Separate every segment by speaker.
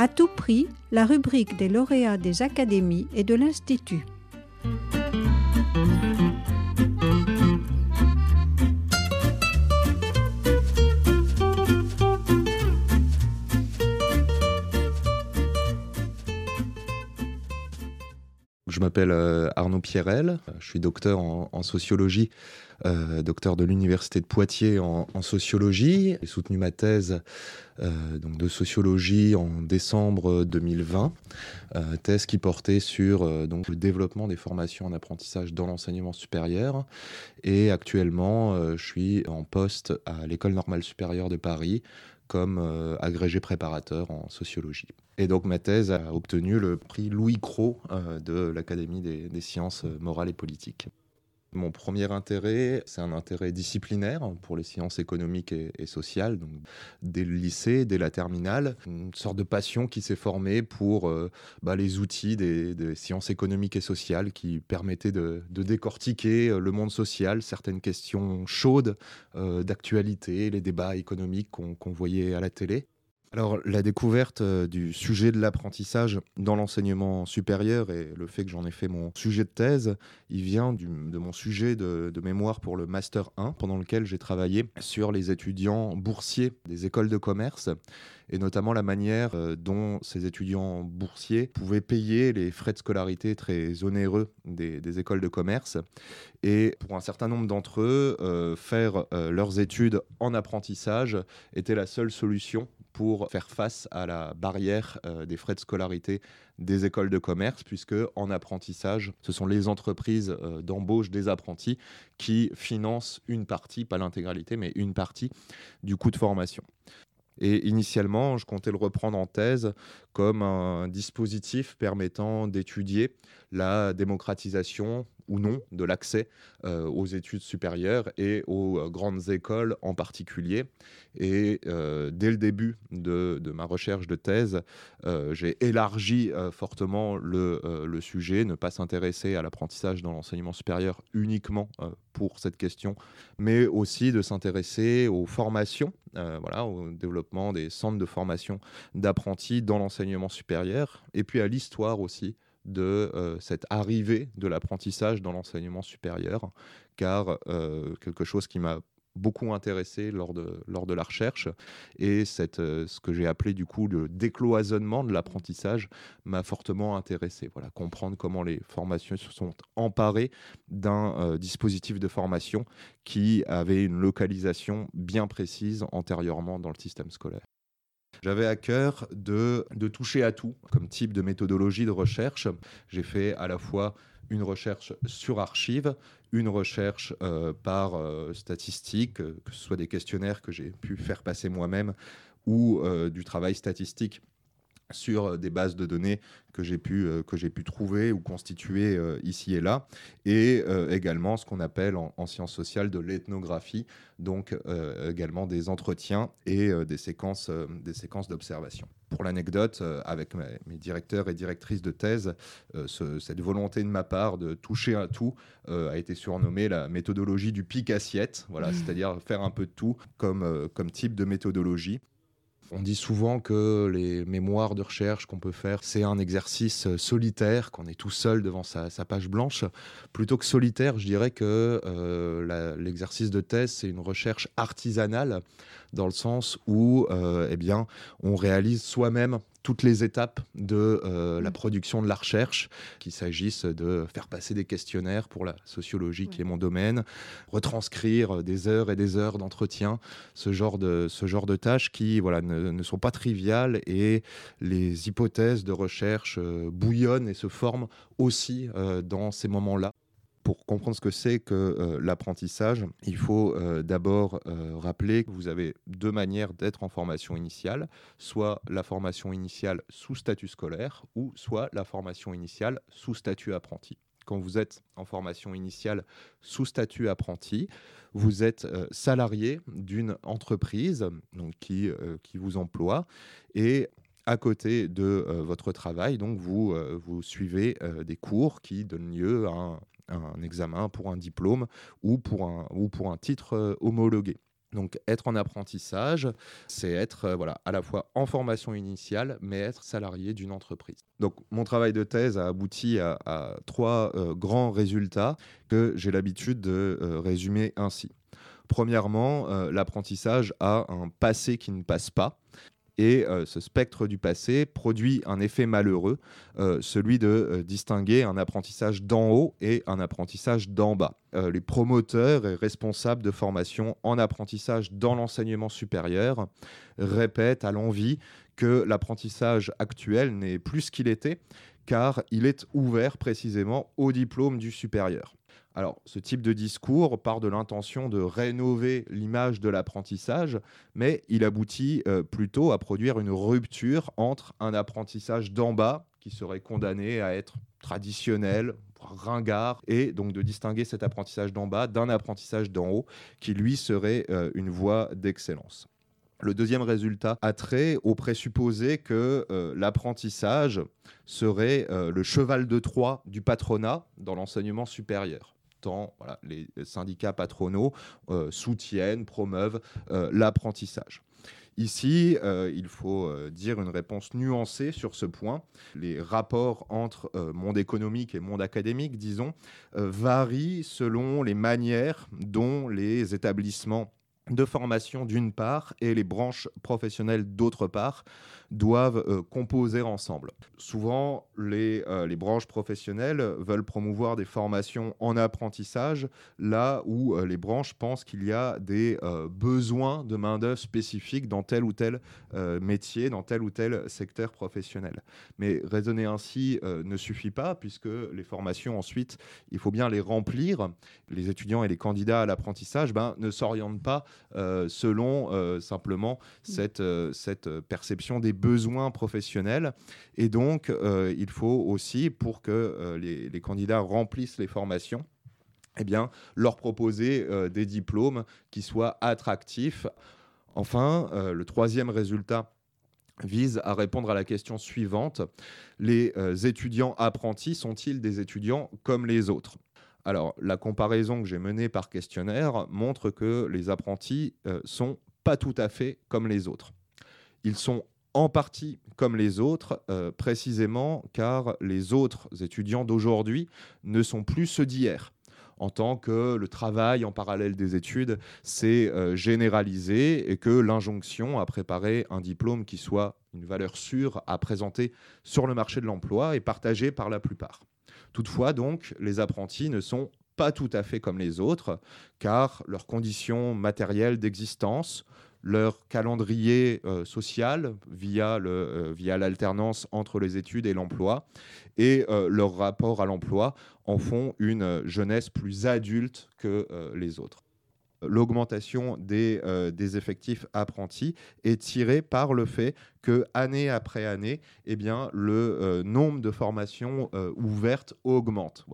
Speaker 1: À tout prix, la rubrique des lauréats des académies et de l'Institut.
Speaker 2: Je m'appelle euh, Arnaud Pierrel, je suis docteur en, sociologie, euh, docteur de l'Université de Poitiers en, sociologie. J'ai soutenu ma thèse euh, donc de sociologie en décembre 2020, thèse qui portait sur donc, le développement des formations en apprentissage dans l'enseignement supérieur. Et actuellement, je suis en poste à l'École normale supérieure de Paris comme agrégé préparateur en sociologie. Et donc ma thèse a obtenu le prix Louis Cros euh, de l'Académie des, sciences morales et politiques. Mon premier intérêt, c'est un intérêt disciplinaire pour les sciences économiques et, sociales, donc dès le lycée, dès la terminale, une sorte de passion qui s'est formée pour euh, bah, les outils des, sciences économiques et sociales qui permettaient de, décortiquer euh, le monde social, certaines questions chaudes d'actualité, les débats économiques qu'on voyait à la télé. Alors, la découverte euh, du sujet de l'apprentissage dans l'enseignement supérieur et le fait que j'en ai fait mon sujet de thèse, il vient de mon sujet de, mémoire pour le Master 1, pendant lequel j'ai travaillé sur les étudiants boursiers des écoles de commerce et notamment la manière euh, dont ces étudiants boursiers pouvaient payer les frais de scolarité très onéreux des, écoles de commerce. Et pour un certain nombre d'entre eux, euh, faire leurs études en apprentissage était la seule solution pour faire face à la barrière euh, des frais de scolarité des écoles de commerce, puisque en apprentissage, ce sont les entreprises euh, d'embauche des apprentis qui financent une partie, pas l'intégralité, mais une partie du coût de formation. Et initialement, je comptais le reprendre en thèse comme un dispositif permettant d'étudier la démocratisation ou non de l'accès euh, aux études supérieures et aux euh, grandes écoles en particulier. Et euh, dès le début de, ma recherche de thèse, j'ai élargi fortement le, le, sujet, ne pas s'intéresser à l'apprentissage dans l'enseignement supérieur uniquement pour cette question, mais aussi de s'intéresser aux formations, voilà, au développement des centres de formation d'apprentis dans l'enseignement supérieur, et puis à l'histoire aussi de euh, cette arrivée de l'apprentissage dans l'enseignement supérieur, car euh, quelque chose qui m'a beaucoup intéressé lors de, la recherche et cette, euh, ce que j'ai appelé du coup le décloisonnement de l'apprentissage m'a fortement intéressé. Voilà, comprendre comment les formations se sont emparées d'un dispositif de formation qui avait une localisation bien précise antérieurement dans le système scolaire. J'avais à cœur de, toucher à tout comme type de méthodologie de recherche. J'ai fait à la fois une recherche sur archives, une recherche euh, par euh, statistique, euh, que ce soit des questionnaires que j'ai pu faire passer moi-même ou du travail statistique sur euh, des bases de données que j'ai pu, euh, que j'ai pu trouver ou constituer euh, ici et là, et également ce qu'on appelle en, sciences sociales de l'ethnographie, donc également des entretiens et des séquences, des séquences d'observation. Pour l'anecdote, avec mes, directeurs et directrices de thèse, cette volonté de ma part de toucher à tout a été surnommée la méthodologie du pic assiette, voilà, mmh. c'est-à-dire faire un peu de tout comme, comme type de méthodologie. On dit souvent que les mémoires de recherche qu'on peut faire, c'est un exercice euh, solitaire, qu'on est tout seul devant sa, page blanche. Plutôt que solitaire, je dirais que euh, l'exercice de thèse, c'est une recherche artisanale, dans le sens où euh, eh bien, on réalise soi-même toutes les étapes de euh, la mm. production de la recherche, qu'il s'agisse de faire passer des questionnaires pour la sociologie qui est mon domaine, retranscrire des heures et des heures d'entretien, ce genre de, ce genre de tâches qui voilà, ne, sont pas triviales et les hypothèses de recherche euh, bouillonnent et se forment aussi euh, dans ces moments-là pour comprendre ce que c'est que euh, l'apprentissage, il faut euh, d'abord euh, rappeler que vous avez deux manières d'être en formation initiale, soit la formation initiale sous statut scolaire ou soit la formation initiale sous statut apprenti. Quand vous êtes en formation initiale sous statut apprenti, vous êtes salarié d'une entreprise donc, qui, qui vous emploie et à côté de votre travail, donc vous, vous suivez des cours qui donnent lieu à un, un examen pour un diplôme ou pour un, ou pour un titre euh, homologué. Donc être en apprentissage, c'est être euh, voilà, à la fois en formation initiale, mais être salarié d'une entreprise. Donc mon travail de thèse a abouti à, trois euh, grands résultats que j'ai l'habitude de résumer ainsi. Premièrement, l'apprentissage a un passé qui ne passe pas. Et euh, ce spectre du passé produit un effet malheureux, euh, celui de euh, distinguer un apprentissage d'en haut et un apprentissage d'en bas. les promoteurs et responsables de formation en apprentissage dans l'enseignement supérieur répètent à l'envie que l'apprentissage actuel n'est plus ce qu'il était, car il est ouvert précisément au diplôme du supérieur. Alors, ce type de discours part de l'intention de rénover l'image de l'apprentissage, mais il aboutit euh, plutôt à produire une rupture entre un apprentissage d'en bas, qui serait condamné à être traditionnel, ringard, et donc de distinguer cet apprentissage d'en bas d'un apprentissage d'en haut, qui lui serait euh, une voie d'excellence. Le deuxième résultat a trait au présupposé que euh, l'apprentissage serait le cheval de Troie du patronat dans l'enseignement supérieur les syndicats patronaux euh, soutiennent, promeuvent euh, l'apprentissage. Ici, euh, il faut dire une réponse nuancée sur ce point. Les rapports entre monde économique et monde académique, disons, varient selon les manières dont les établissements de formation d'une part et les branches professionnelles d'autre part doivent euh, composer ensemble. Souvent, les, euh, les, branches professionnelles veulent promouvoir des formations en apprentissage là où euh, les branches pensent qu'il y a des besoins de main-d'œuvre spécifiques dans tel ou tel métier, dans tel ou tel secteur professionnel. Mais raisonner ainsi ne suffit pas puisque les formations ensuite, il faut bien les remplir. Les étudiants et les candidats à l'apprentissage ben, ne s'orientent pas selon simplement cette, cette perception des besoins professionnels. Et donc, euh, il faut aussi, pour que euh, les, candidats remplissent les formations, eh bien, leur proposer euh, des diplômes qui soient attractifs. Enfin, le troisième résultat vise à répondre à la question suivante. Les étudiants apprentis sont-ils des étudiants comme les autres? Alors, la comparaison que j'ai menée par questionnaire montre que les apprentis sont pas tout à fait comme les autres. Ils sont en partie comme les autres, euh, précisément car les autres étudiants d'aujourd'hui ne sont plus ceux d'hier en tant que le travail en parallèle des études s'est euh, généralisé et que l'injonction à préparer un diplôme qui soit une valeur sûre à présenter sur le marché de l'emploi est partagée par la plupart. Toutefois, donc, les apprentis ne sont pas tout à fait comme les autres, car leurs conditions matérielles d'existence, leur calendrier euh, social euh, via l'alternance entre les études et l'emploi et euh, leur rapport à l'emploi en font une jeunesse plus adulte que les autres l'augmentation des, des, effectifs apprentis est tirée par le fait que année après année, eh le nombre de formations ouvertes augmente.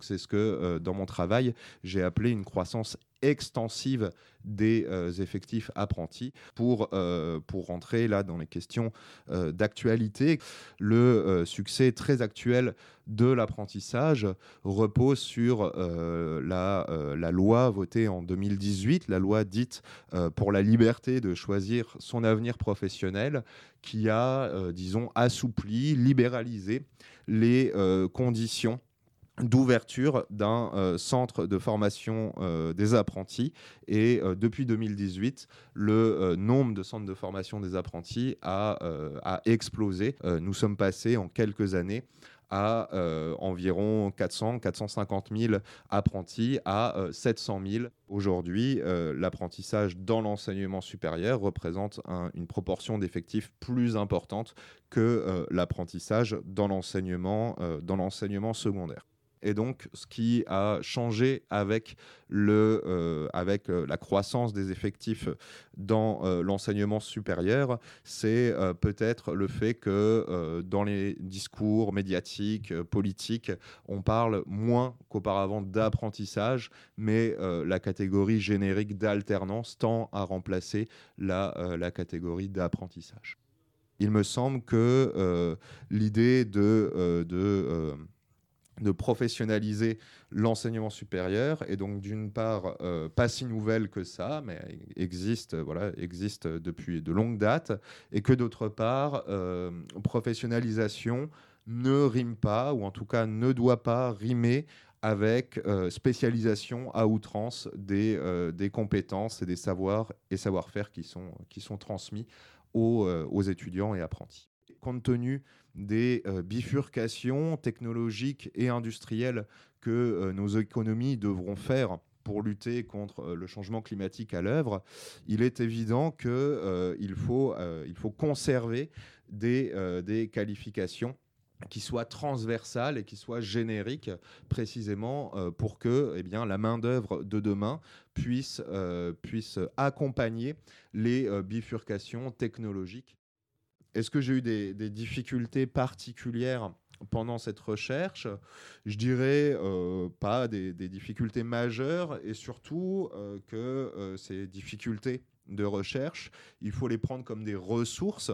Speaker 2: C'est ce que dans mon travail j'ai appelé une croissance extensive des euh, effectifs apprentis pour, euh, pour rentrer là dans les questions euh, d'actualité. Le succès très actuel de l'apprentissage repose sur la, la, loi votée en 2018, la loi dite pour la liberté de choisir son avenir professionnel, qui a, disons, assoupli, libéralisé les conditions d'ouverture d'un euh, centre de formation euh, des apprentis. Et euh, depuis 2018, le nombre de centres de formation des apprentis a, a explosé. nous sommes passés en quelques années à environ 400, 450 000 apprentis à 700 000. Aujourd'hui, l'apprentissage dans l'enseignement supérieur représente une proportion d'effectifs plus importante que l'apprentissage dans l'enseignement secondaire. Et donc, ce qui a changé avec, le, euh, avec euh, la croissance des effectifs dans euh, l'enseignement supérieur, c'est peut-être le fait que dans les discours médiatiques, politiques, on parle moins qu'auparavant d'apprentissage, mais la catégorie générique d'alternance tend à remplacer la, la catégorie d'apprentissage. Il me semble que l'idée de, de de professionnaliser l'enseignement supérieur. Et donc d'une part euh, pas si nouvelle que ça mais existe voilà existe depuis de longues dates. Et que d'autre part euh, professionnalisation ne rime pas ou en tout cas ne doit pas rimer avec euh, spécialisation à outrance des, compétences et des savoirs et savoir-faire qui sont, qui sont transmis aux étudiants et apprentis compte tenu des euh, bifurcations technologiques et industrielles que euh, nos économies devront faire pour lutter contre euh, le changement climatique à l'œuvre, il est évident qu'il faut, il faut conserver des, qualifications qui soient transversales et qui soient génériques précisément pour que eh la main-d'œuvre de demain puisse accompagner les bifurcations technologiques est-ce que j'ai eu des, difficultés particulières pendant cette recherche? Je dirais euh, pas des, difficultés majeures et surtout euh, que euh, ces difficultés de recherche, il faut les prendre comme des ressources.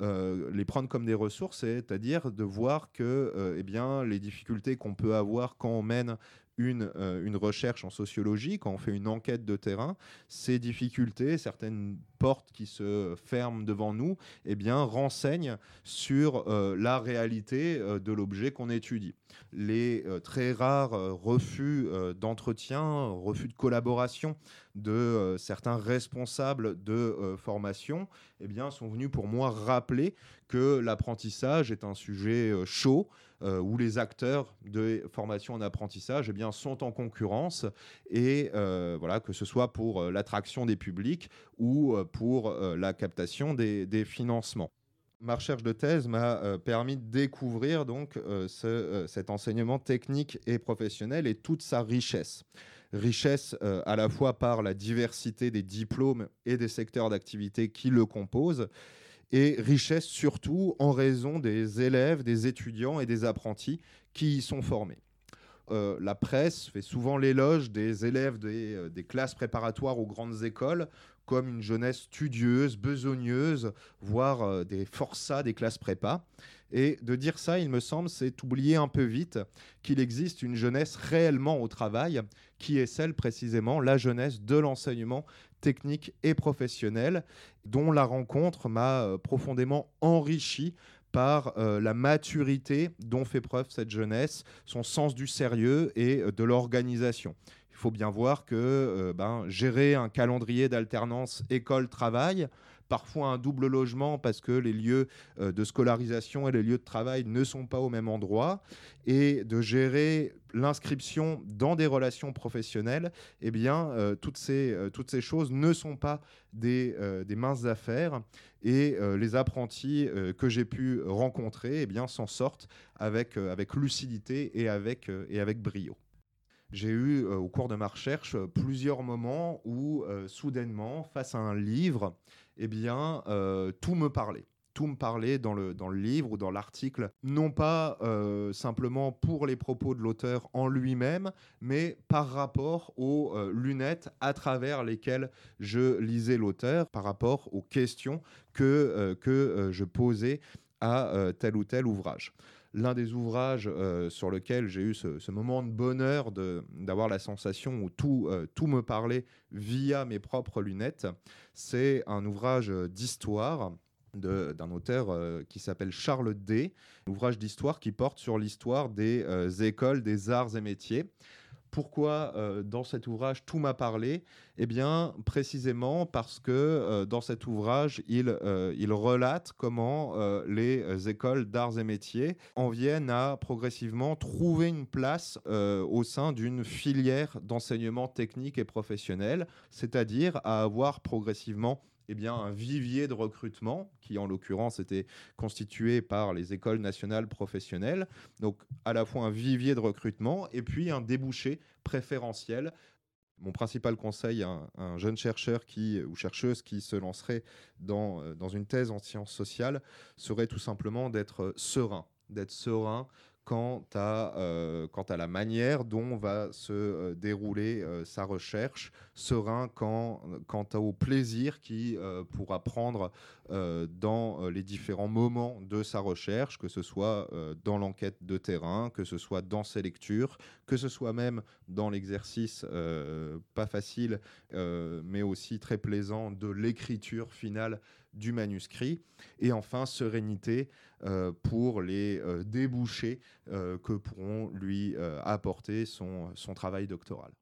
Speaker 2: les prendre comme des ressources, c'est-à-dire de voir que eh bien, les difficultés qu'on peut avoir quand on mène une, une recherche en sociologie, quand on fait une enquête de terrain, ces difficultés, certaines portes qui se ferment devant nous, eh bien, renseignent sur euh, la réalité euh, de l'objet qu'on étudie. Les euh, très rares refus d'entretien, refus de collaboration de certains responsables de formation, eh bien, sont venus pour moi rappeler que l'apprentissage est un sujet chaud, où les acteurs de formation en apprentissage eh bien, sont en concurrence, et voilà, que ce soit pour l'attraction des publics ou pour euh, la captation des, financements. Ma recherche de thèse m'a euh, permis de découvrir donc euh, cet enseignement technique et professionnel et toute sa richesse. Richesse à la fois par la diversité des diplômes et des secteurs d'activité qui le composent, et richesse surtout en raison des élèves, des étudiants et des apprentis qui y sont formés. la presse fait souvent l'éloge des élèves des, des, classes préparatoires aux grandes écoles comme une jeunesse studieuse, besogneuse, voire euh, des forçats des classes prépa. Et de dire ça, il me semble, c'est oublier un peu vite qu'il existe une jeunesse réellement au travail, qui est celle précisément, la jeunesse de l'enseignement technique et professionnel, dont la rencontre m'a euh, profondément enrichi par euh, la maturité dont fait preuve cette jeunesse, son sens du sérieux et de l'organisation il faut bien voir que euh, ben, gérer un calendrier d'alternance école-travail, parfois un double logement parce que les lieux euh, de scolarisation et les lieux de travail ne sont pas au même endroit, et de gérer l'inscription dans des relations professionnelles, eh bien, euh, toutes, ces, toutes ces choses ne sont pas des, des minces affaires, et les apprentis que j'ai pu rencontrer eh bien, s'en sortent avec, avec lucidité et avec, et avec brio j'ai eu euh, au cours de ma recherche euh, plusieurs moments où euh, soudainement, face à un livre, eh bien, tout me parlait. Tout me parlait dans le, dans le livre ou dans l'article, non pas simplement pour les propos de l'auteur en lui-même, mais par rapport aux lunettes à travers lesquelles je lisais l'auteur, par rapport aux questions que, que je posais à tel ou tel ouvrage l'un des ouvrages euh, sur lequel j'ai eu ce, moment de bonheur d'avoir la sensation où tout, euh, tout me parlait via mes propres lunettes. C'est un ouvrage d'histoire d'un auteur euh, qui s'appelle Charles D, un ouvrage d'histoire qui porte sur l'histoire des écoles des arts et métiers. Pourquoi euh, dans cet ouvrage tout m'a parlé? Eh bien, précisément parce que euh, dans cet ouvrage, il, euh, il relate comment les écoles d'arts et métiers en viennent à progressivement trouver une place au sein d'une filière d'enseignement technique et professionnel, c'est-à-dire à avoir progressivement eh bien, un vivier de recrutement qui, en l'occurrence, était constitué par les écoles nationales professionnelles. Donc, à la fois un vivier de recrutement et puis un débouché préférentiel. Mon principal conseil à un, jeune chercheur qui, ou chercheuse qui se lancerait dans, euh, dans une thèse en sciences sociales serait tout simplement d'être serein, d'être serein quant à, à la manière dont va se dérouler sa recherche, serein quant, quant au plaisir qui pourra prendre dans les différents moments de sa recherche, que ce soit dans l'enquête de terrain, que ce soit dans ses lectures, que ce soit même dans l'exercice pas facile, mais aussi très plaisant de l'écriture finale du manuscrit. Et enfin, sérénité euh, pour les euh, débouchés euh, que pourront lui apporter son, son travail doctoral.